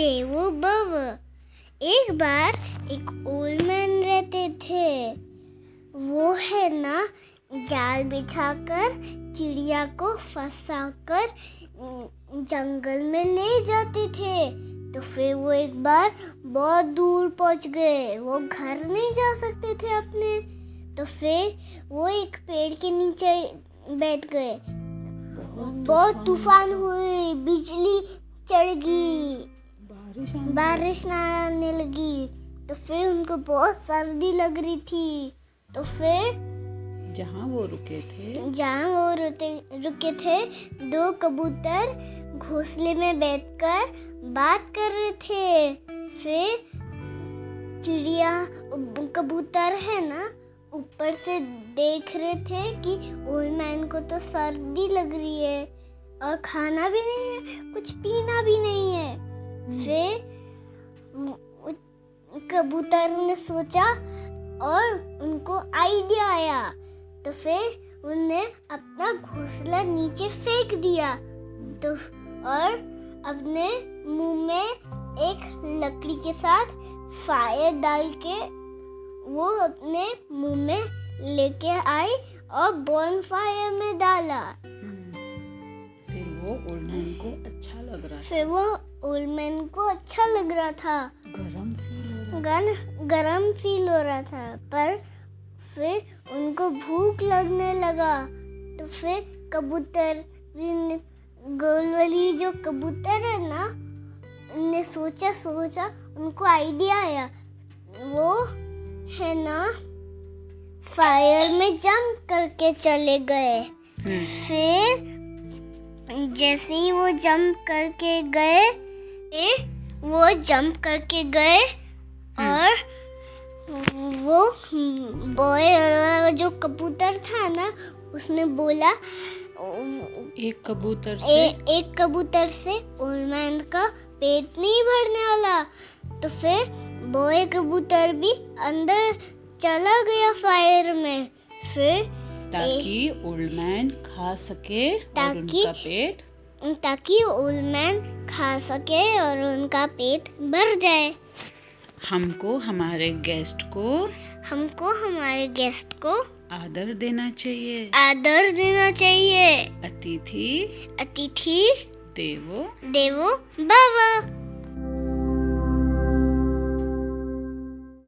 देवो भव। एक बार एक ओल्ड मैन रहते थे। वो है ना, जाल बिछाकर, चिड़िया को फंसाकर जंगल में ले जाते थे। तो फिर वो एक बार बहुत दूर पहुँच गए। वो घर नहीं जा सकते थे अपने। तो फिर वो एक पेड़ के नीचे बैठ गए। बहुत तूफ़ान हुई बिजली चढ़ गई। बारिश बारिश ना आने लगी तो फिर उनको बहुत सर्दी लग रही थी। तो फिर जहाँ वो रुके थे। जहाँ वो रुके रुके थे दो कबूतर घोंसले में बैठकर बात कर रहे थे। फिर चिड़िया कबूतर है ना ऊपर से देख रहे थे कि ओल्ड मैन को तो सर्दी लग रही है। और खाना भी नहीं है कुछ पीना भी नहीं है फिर कबूतर ने सोचा और उनको आइडिया आया। तो फिर उनने अपना घोंसला नीचे फेंक दिया। तो और अपने मुँह में एक लकड़ी के साथ फायर डाल के वो अपने मुँह में लेके आई और बॉन फायर में डाला। वो ओल्ड मैन को अच्छा लग रहा था। फिर वो ओल्ड मैन को अच्छा लग रहा था। गरम फील हो रहा गन गरम फील हो रहा था पर फिर उनको भूख लगने लगा। तो फिर कबूतर गोल वाली जो कबूतर है ना ने सोचा सोचा उनको आइडिया आया। वो है ना फायर में जंप करके चले गए। हम्म, फिर जैसे ही वो जंप करके गए ए, वो जंप करके गए और वो बॉय जो कबूतर था ना उसने बोला एक कबूतर से? ए, एक कबूतर से ओलमैन का पेट नहीं भरने वाला। तो फिर बॉय कबूतर भी अंदर चला गया फायर में। फिर ताकि ओल्ड मैन खा सके और उनका पेट ताकि ओलमैन खा सके और उनका पेट भर जाए। हमको हमारे गेस्ट को हमको हमारे गेस्ट को आदर देना चाहिए। आदर देना चाहिए। अतिथि अतिथि देवो देवो भव